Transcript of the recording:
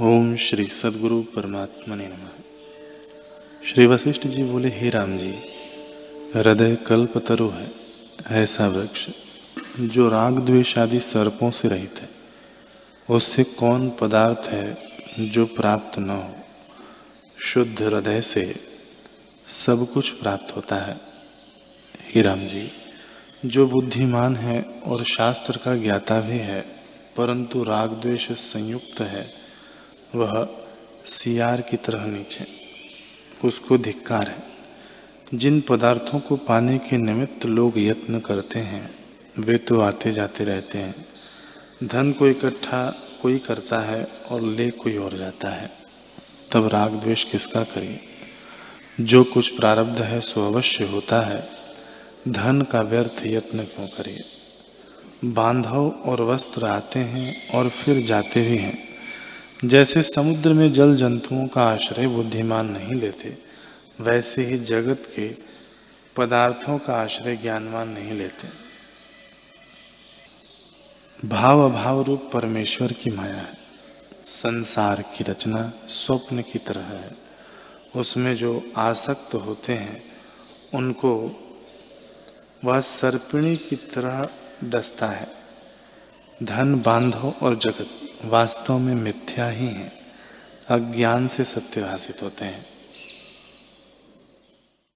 ओम श्री सदगुरु परमात्मा ने नम। श्री वशिष्ठ जी बोले, हे राम जी, हृदय कल्प तरु है, ऐसा वृक्ष जो राग द्वेष आदि सर्पों से रहित है, उससे कौन पदार्थ है जो प्राप्त न हो? शुद्ध हृदय से सब कुछ प्राप्त होता है। हे राम जी, जो बुद्धिमान है और शास्त्र का ज्ञाता भी है, परंतु राग द्वेष संयुक्त है वह सियार की तरह नीचे। उसको धिक्कार है। जिन पदार्थों को पाने के निमित्त लोग यत्न करते हैं, वे तो आते जाते रहते हैं। धन को इकट्ठा कोई करता है और ले कोई और जाता है। तब राग द्वेष किसका करिए? जो कुछ प्रारब्ध है, सो अवश्य होता है। धन का व्यर्थ यत्न क्यों करिए? बांधव और वस्त्र आते हैं और फिर जाते भी हैं। जैसे समुद्र में जल जंतुओं का आश्रय बुद्धिमान नहीं लेते, वैसे ही जगत के पदार्थों का आश्रय ज्ञानवान नहीं लेते। भाव अभाव रूप परमेश्वर की माया है। संसार की रचना स्वप्न की तरह है। उसमें जो आसक्त होते हैं, उनको वह सर्पिणी की तरह डसता है। धन बांधो और जगत वास्तव में मिथ्या ही हैं। अज्ञान से सत्य भाषित होते हैं।